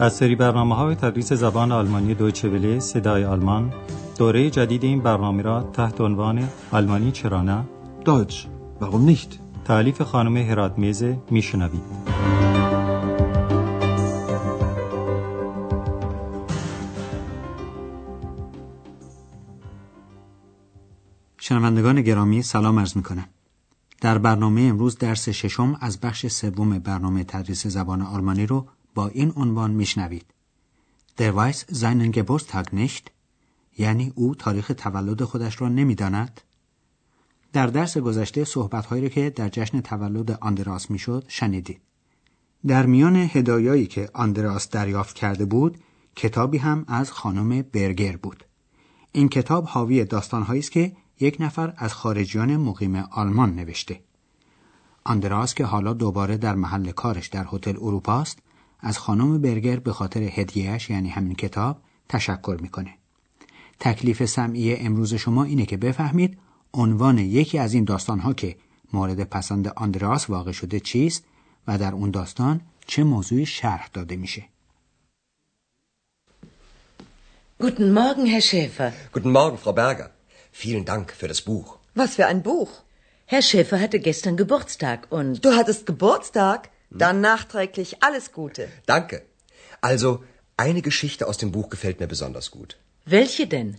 از سری برنامه های تدریس زبان آلمانی دویچه وله صدای آلمان دوره جدید این برنامه را تحت عنوان آلمانی چرا نه Deutsch, warum nicht? تعلیف خانم هرات میزه میشنوید شنوندگان گرامی سلام عرض می کنم. در برنامه امروز درس ششم از بخش سوم برنامه تدریس زبان آلمانی رو با این عنوان میشنوید. Der weiß seinen Geburtstag nicht یعنی او تاریخ تولد خودش را نمی‌داند. در درس گذشته صحبتهایی را که در جشن تولد آندراس می‌شد شنیدید. در میان هدایایی که آندراس دریافت کرده بود، کتابی هم از خانم برگر بود. این کتاب حاوی داستانهایی است که یک نفر از خارجیان مقیم آلمان نوشته. آندراس که حالا دوباره در محل کارش در هتل اروپا است، از خانم برگر به خاطر هدیهش یعنی همین کتاب تشکر می‌کنه. تکلیف سمعی امروز شما اینه که بفهمید عنوان یکی از این داستانها که مورد پسند آندراس واقع شده چیست و در اون داستان چه موضوعی شرح داده میشه. Guten Morgen, Herr Schäfer. Guten Morgen, Frau Berger. Vielen Dank für das Buch. Was für ein Buch? Herr Schäfer hatte gestern Geburtstag und... Du hattest Geburtstag? Dann nachträglich alles Gute. Danke. Also, eine Geschichte aus dem Buch gefällt mir besonders gut. Welche denn?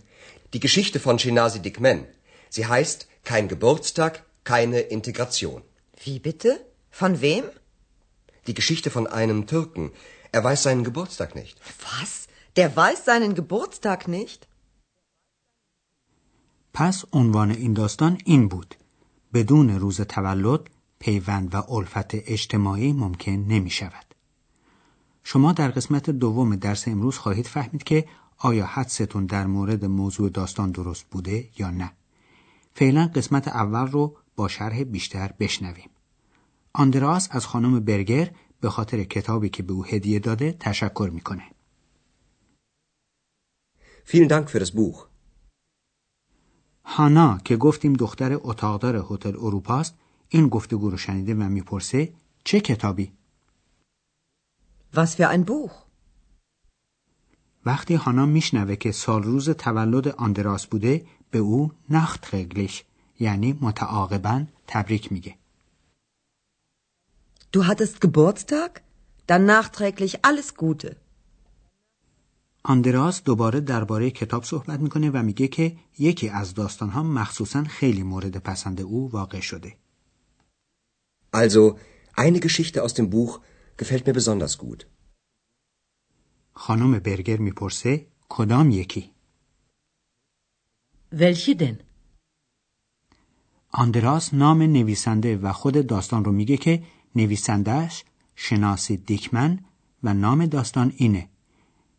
Die Geschichte von Shinasi Dikmen. Sie heißt Kein Geburtstag, keine Integration. Wie bitte? Von wem? Die Geschichte von einem Türken. Er weiß seinen Geburtstag nicht. Was? Der weiß seinen Geburtstag nicht? پس عنوان این داستان این بود بدون روز تولد پیوند و الفت اجتماعی ممکن نمی شود. شما در قسمت دوم درس امروز خواهید فهمید که آیا حدستون در مورد موضوع داستان درست بوده یا نه. فعلا قسمت اول رو با شرح بیشتر بشنویم. آندراس از خانم برگر به خاطر کتابی که به او هدیه داده تشکر می‌کنه. Vielen Dank für das Buch. هانا که گفتیم دختر اتاقدار هتل اروپاست این گفتگو رو شنیده و می‌پرسه چه کتابی؟ Was für ein Buch? وقتی هانا میشنوه که سال روز تولد آندراس بوده به او نخت رگلش یعنی متعاقبا تبریک میگه. Du hattest Geburtstag? Dann nachträglich alles Gute. آندراس دوباره درباره کتاب صحبت می‌کنه و میگه که یکی از داستانها مخصوصا خیلی مورد پسند او واقع شده. Also, eine Geschichte aus dem Buch gefällt mir besonders gut. خانم برگر می‌پرسه کدام یکی؟ Welche denn? آندراس نام نویسنده و خود داستان رو میگه که نویسندهش شناسی دیکمن و نام داستان اینه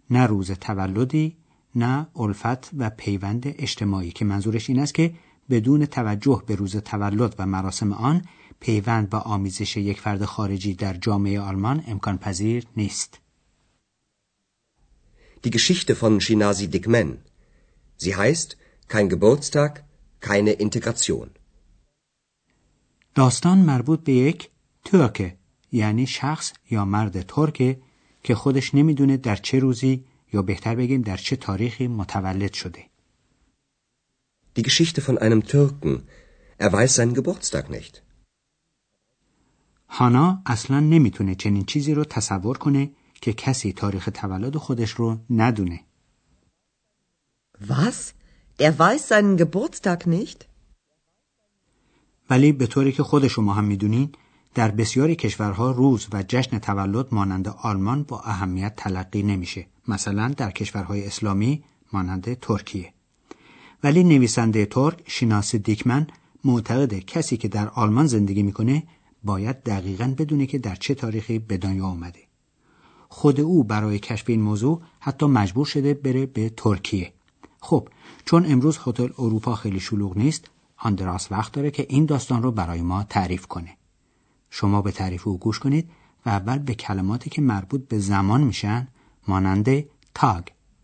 نه روز تولدی نه الفت و پیوند اجتماعی که منظورش این است که بدون توجه به روز تولد و مراسم آن پیوند و آمیزش یک فرد خارجی در جامعه آلمان امکان پذیر نیست. Die Geschichte von Shinasi Dikmen. Sie heißt Kein Geburtstag, keine Integration. داستان مربوط به یک ترکه یعنی شخص یا مرد ترکه که خودش نمی‌دونه در چه روزی یا بهتر بگیم در چه تاریخی متولد شده. Die Geschichte von einem Türken. Er weiß seinen Geburtstag nicht. هانا اصلا نمی‌تونه چنین چیزی رو تصور کنه که کسی تاریخ تولد خودش رو ندونه. Was? Der weiß seinen Geburtstag nicht? ولی به طوری که خود شما هم می‌دونین در بسیاری کشورها روز و جشن تولد مانند آلمان با اهمیت تلقی نمیشه. مثلا در کشورهای اسلامی مانند ترکیه. ولی نویسنده ترک شناس دیکمن معتقده کسی که در آلمان زندگی می‌کنه باید دقیقا بدونه که در چه تاریخی به دنیا آمده. خود او برای کشف این موضوع حتی مجبور شده بره به ترکیه. خب چون امروز هتل اروپا خیلی شلوغ نیست آندراس وقت داره که این داستان رو برای ما تعریف کنه. شما به تعریف او گوش کنید و اول به کلماتی که مربوط به زمان میشن مانند تاگ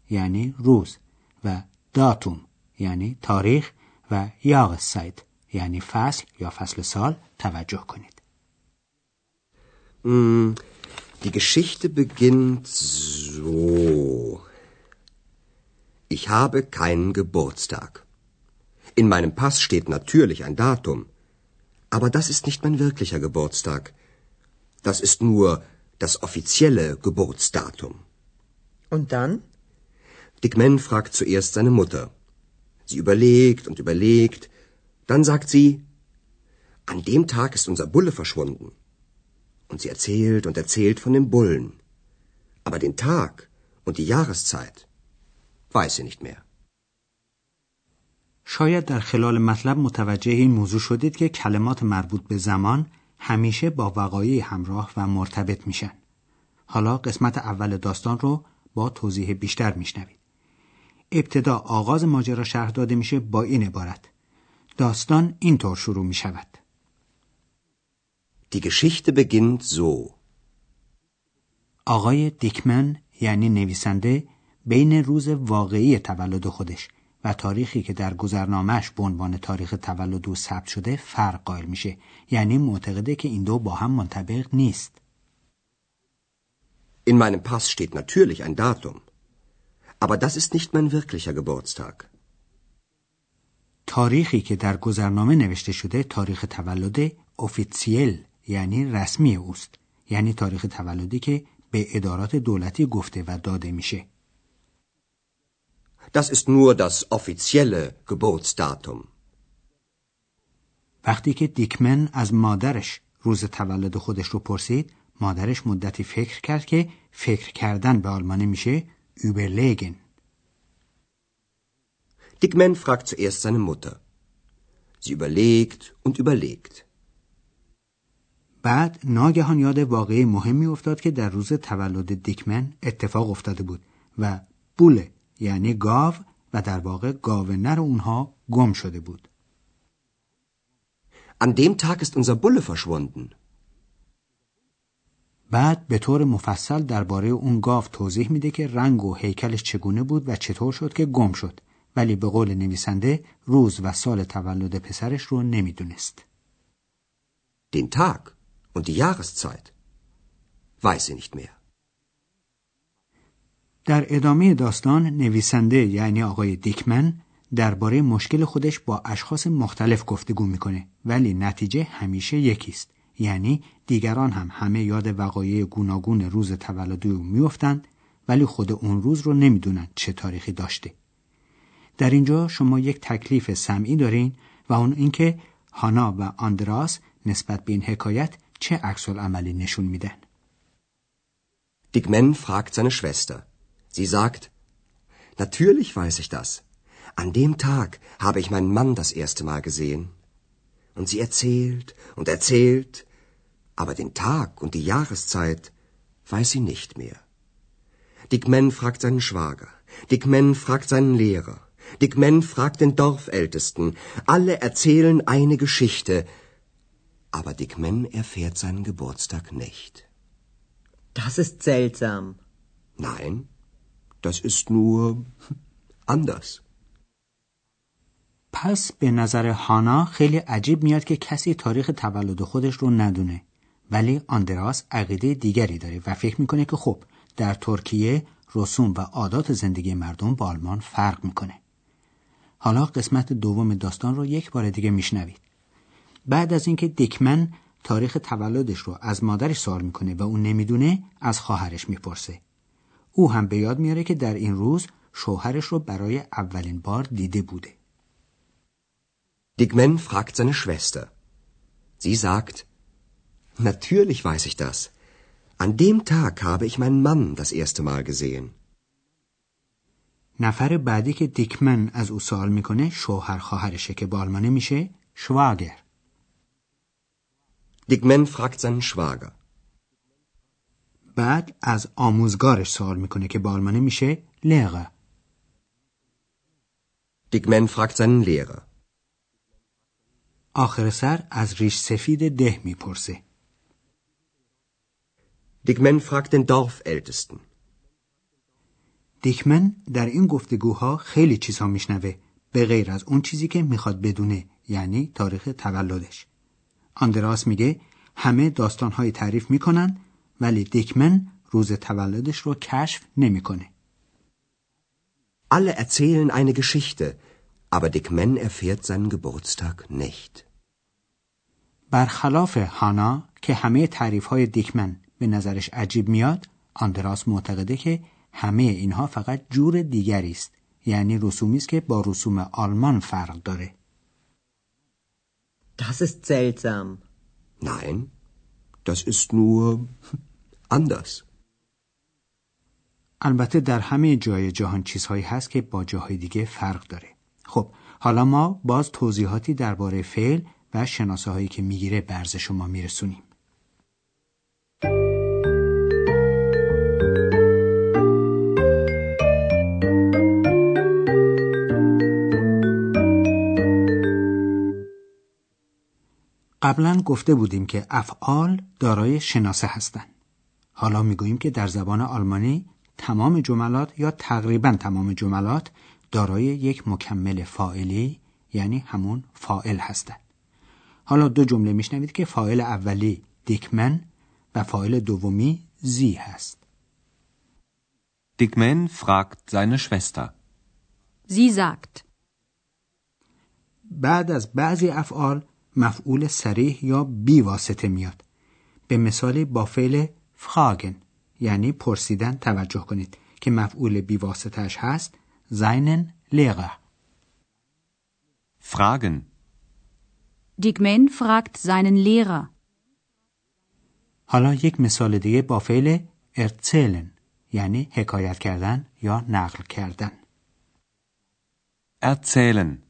یعنی روز و داتوم یعنی تاریخ و یاغساید یعنی فصل یا فصل سال توجه کنید. Mm, Die Geschichte beginnt so. Ich habe keinen Geburtstag. In meinem Pass steht natürlich ein Datum. Aber das ist nicht mein wirklicher Geburtstag. Das ist nur das offizielle Geburtsdatum. Und dann? Dick Man fragt zuerst seine Mutter. Sie überlegt und überlegt. Dann sagt sie, an dem Tag ist unser Bulle verschwunden. Und sie erzählt und erzählt von dem Bullen. Aber den Tag und die Jahreszeit weiß sie nicht mehr. شاید در خلال مطلب متوجه این موضوع شدید که کلمات مربوط به زمان همیشه با وقایع همراه و مرتبط میشن. حالا قسمت اول داستان رو با توضیح بیشتر میشنوید. ابتدا آغاز ماجرا شرح داده میشه با این عبارت. داستان اینطور شروع می شود. Die Geschichte beginnt so. آقای دیکمن یعنی نویسنده بین روز واقعی تولد خودش و تاریخی که در گذرنامهش به عنوان تاریخ تولد او ثبت شده فرق قائل میشه یعنی معتقده که این دو با هم منطبق نیست In meinem Pass steht natürlich ein Datum. Aber das ist nicht mein wirklicher Geburtstag. تاریخی که در گذرنامه نوشته شده تاریخ تولد اوفیسیل یعنی رسمی اوست یعنی تاریخ تولدی که به ادارات دولتی گفته و داده میشه Das ist nur das offizielle Geburtsdatum. وقتی که دیکمن از مادرش روز تولد خودش رو پرسید مادرش مدتی فکر کرد که فکر کردن به آلمانی میشه überlegen. Dickman fragt zuerst seine Mutter. Sie überlegt und überlegt. بعد ناگهان یاد واقعی مهمی افتاد که در روز تولد دیکمن اتفاق افتاده بود و بوله یعنی گاو و در واقع گاو نر اونها گم شده بود. An dem Tag ist unser Bulle verschwunden. بعد به طور مفصل درباره اون گاو توضیح میده که رنگ و هیکلش چگونه بود و چطور شد که گم شد ولی به قول نویسنده روز و سال تولد پسرش رو نمی‌دونست. Den Tag und die Jahreszeit? Weiß sie nicht mehr. در ادامه داستان نویسنده یعنی آقای دیکمن درباره مشکل خودش با اشخاص مختلف گفتگو می‌کنه ولی نتیجه همیشه یکیست. یعنی دیگران هم همه یاد وقایع گوناگون روز تولد او میافتند ولی خود اون روز رو نمی‌دونن چه تاریخی داشته. در اینجا شما یک تکلیف سمعی دارین و اون اینکه هانا و آندراس نسبت به این حکایت چه عکس عملی نشون میدن Dick fragt seine Schwester. Sie sagt, Natürlich weiß ich das. An dem Tag habe ich meinen Mann das erste Mal gesehen. Und sie erzählt und erzählt, aber den Tag und die Jahreszeit weiß sie nicht mehr. Dick Man fragt seinen Schwager. Dick Man fragt seinen Lehrer. Dick Man fragt den Dorfältesten. Alle erzählen eine Geschichte, aber Dick Man erfährt seinen Geburtstag nicht. Das ist seltsam. Nein, das ist nur anders. پس به نظر هانا خیلی عجیب میاد که کسی تاریخ تولد خودش رو ندونه ولی آندراس عقیده دیگری داره و فکر می‌کنه که خب در ترکیه رسوم و عادات زندگی مردم با آلمان فرق می‌کنه حالا قسمت دوم داستان رو یک بار دیگه میشنوید بعد از اینکه دیکمن تاریخ تولدش رو از مادرش سوال می‌کنه و اون نمی‌دونه از خواهرش می‌پرسه او هم به یاد میاره که در این روز شوهرش رو برای اولین بار دیده بوده Man fragt seine Schwester. Sie sagt, Natürlich weiß ich das. An dem Tag habe ich meinen Mann das erste Mal gesehen. نفر بعدی که دیکمن از او سوال می‌کنه شوهر خواهرشه که به آلمانی میشه شواگر Man fragt seinen Schwager. بعد از آموزگارش سوال می‌کنه که به آلمانی میشه Dick Man fragt seinen Lehrer. آخر سر از ریش سفید ده می‌پرسه Dick Man fragt den Dorfältesten. دیکمن در این گفتگوها خیلی چیزها میشنوه به غیر از اون چیزی که می‌خواد بدونه یعنی تاریخ تولدش آندراس میگه همه داستانهایی تعریف می‌کنن ولی دیکمن روز تولدش رو کشف نمی‌کنه. Alle erzählen eine Geschichte, aber Dick Men erfährt seinen Geburtstag nicht. برخلاف هانا که همه تعریف های دیکمن به نظرش عجیب میاد آندراس معتقده که همه اینها فقط جور دیگری است یعنی رسومی است که با رسوم آلمان فرق داره Das ist seltsam. Nein, das ist nur anders. البته در همه جای جهان چیزهایی هست که با جاهای دیگه فرق داره خب حالا ما باز توضیحاتی درباره فعل و شناسه هایی که می‌گیره برز شما میرسونیم قبلا گفته بودیم که افعال دارای شناسه هستند. حالا می‌گوییم که در زبان آلمانی تمام جملات یا تقریبا تمام جملات دارای یک مکمل فاعلی یعنی همون فائل هستند. حالا دو جمله میشنوید که فاعل اولی دیکمن و فاعل دومی زی هست. Dickman fragt seine Schwester. Sie sagt. بعد از بعضی افعال مفعول سریح یا بی واسطه میاد. به مثال با فعل فراگن یعنی پرسیدن توجه کنید که مفعول بی واسطهش هست زینن لیغه Fragen. Dickman fragt seinen Lehrer. حالا یک مثال دیگه با فعل ارتزلن یعنی حکایت کردن یا نقل کردن Erzählen.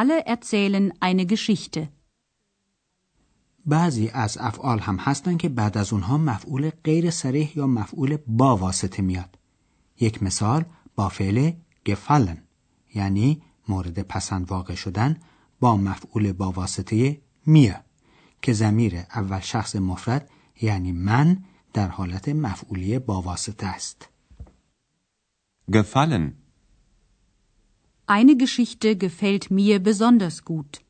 Alle erzählen eine Geschichte. بعضی از افعال هم هستن که بعد از اونها مفعول غیر سریح یا مفعول با واسطه میاد یک مثال با فعل gefallen یعنی مورد پسند واقع شدن با مفعول با واسطه میه که زمیر اول شخص مفرد یعنی من در حالت مفعولی با واسطه است Gefallen. Eine Geschichte gefällt mir besonders gut.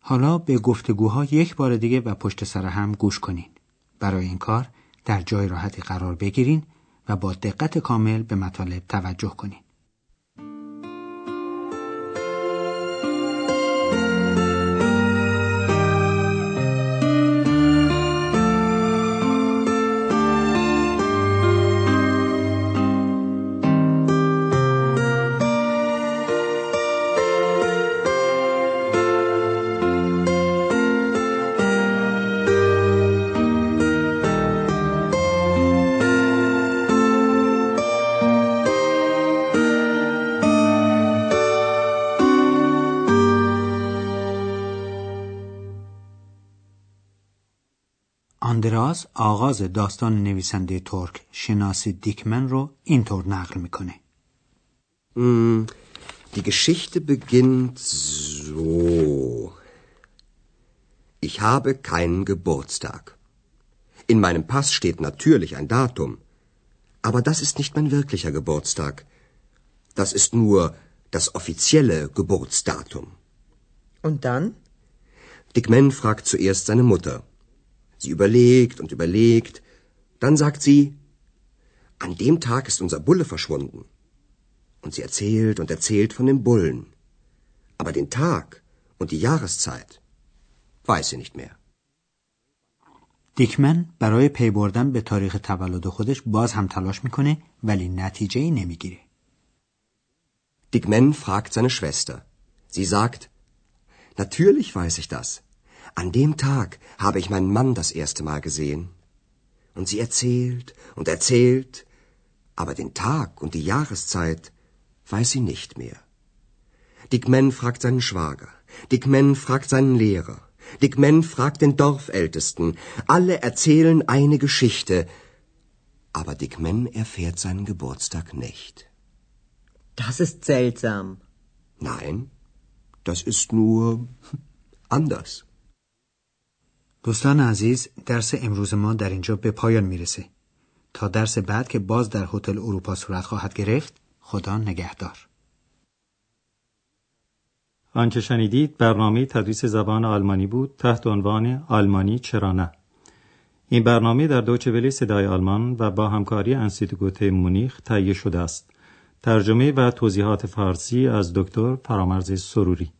حالا به گفتگوها یک بار دیگه و پشت سر هم گوش کنین. برای این کار در جای راحتی قرار بگیرین و با دقت کامل به مطالب توجه کنین. آندراس آغاز داستان نویسنده ترک شناسی دیکمن رو اینطور نقل میکنه. Hm, die Geschichte beginnt so. Ich habe keinen Geburtstag. In meinem Pass steht natürlich ein Datum. Aber das ist nicht mein wirklicher Geburtstag. Das ist nur das offizielle Geburtsdatum. Und dann? Dick Man fragt zuerst seine Mutter. Sie überlegt und überlegt. Dann sagt sie, an dem Tag ist unser Bulle verschwunden. Und sie erzählt und erzählt von dem Bullen. Aber den Tag und die Jahreszeit weiß sie nicht mehr. دیکمن برای پی بردن به تاریخ تولد خودش باز هم تلاش میکنه ولی نتیجه ای نمیگیره. Dick Men fragt seine Schwester. Sie sagt, natürlich weiß ich das. An dem Tag habe ich meinen Mann das erste Mal gesehen. Und sie erzählt und erzählt, aber den Tag und die Jahreszeit weiß sie nicht mehr. Dick Men fragt seinen Schwager. Dick Men fragt seinen Lehrer. Dick Men fragt den Dorfältesten. Alle erzählen eine Geschichte, aber Dick Men erfährt seinen Geburtstag nicht. Das ist seltsam. Nein, das ist nur anders. دوستان عزیز درس امروز ما در اینجا به پایان می‌رسه. تا درس بعد که باز در هتل اروپا صورت خواهد گرفت خدا نگهدار. آنچه شنیدید برنامه تدریس زبان آلمانی بود تحت عنوان آلمانی چرا نه. این برنامه در دوچه ولی صدای آلمان و با همکاری انسیتگوت مونیخ تهیه شده است. ترجمه و توضیحات فارسی از دکتر فرامرز سروری.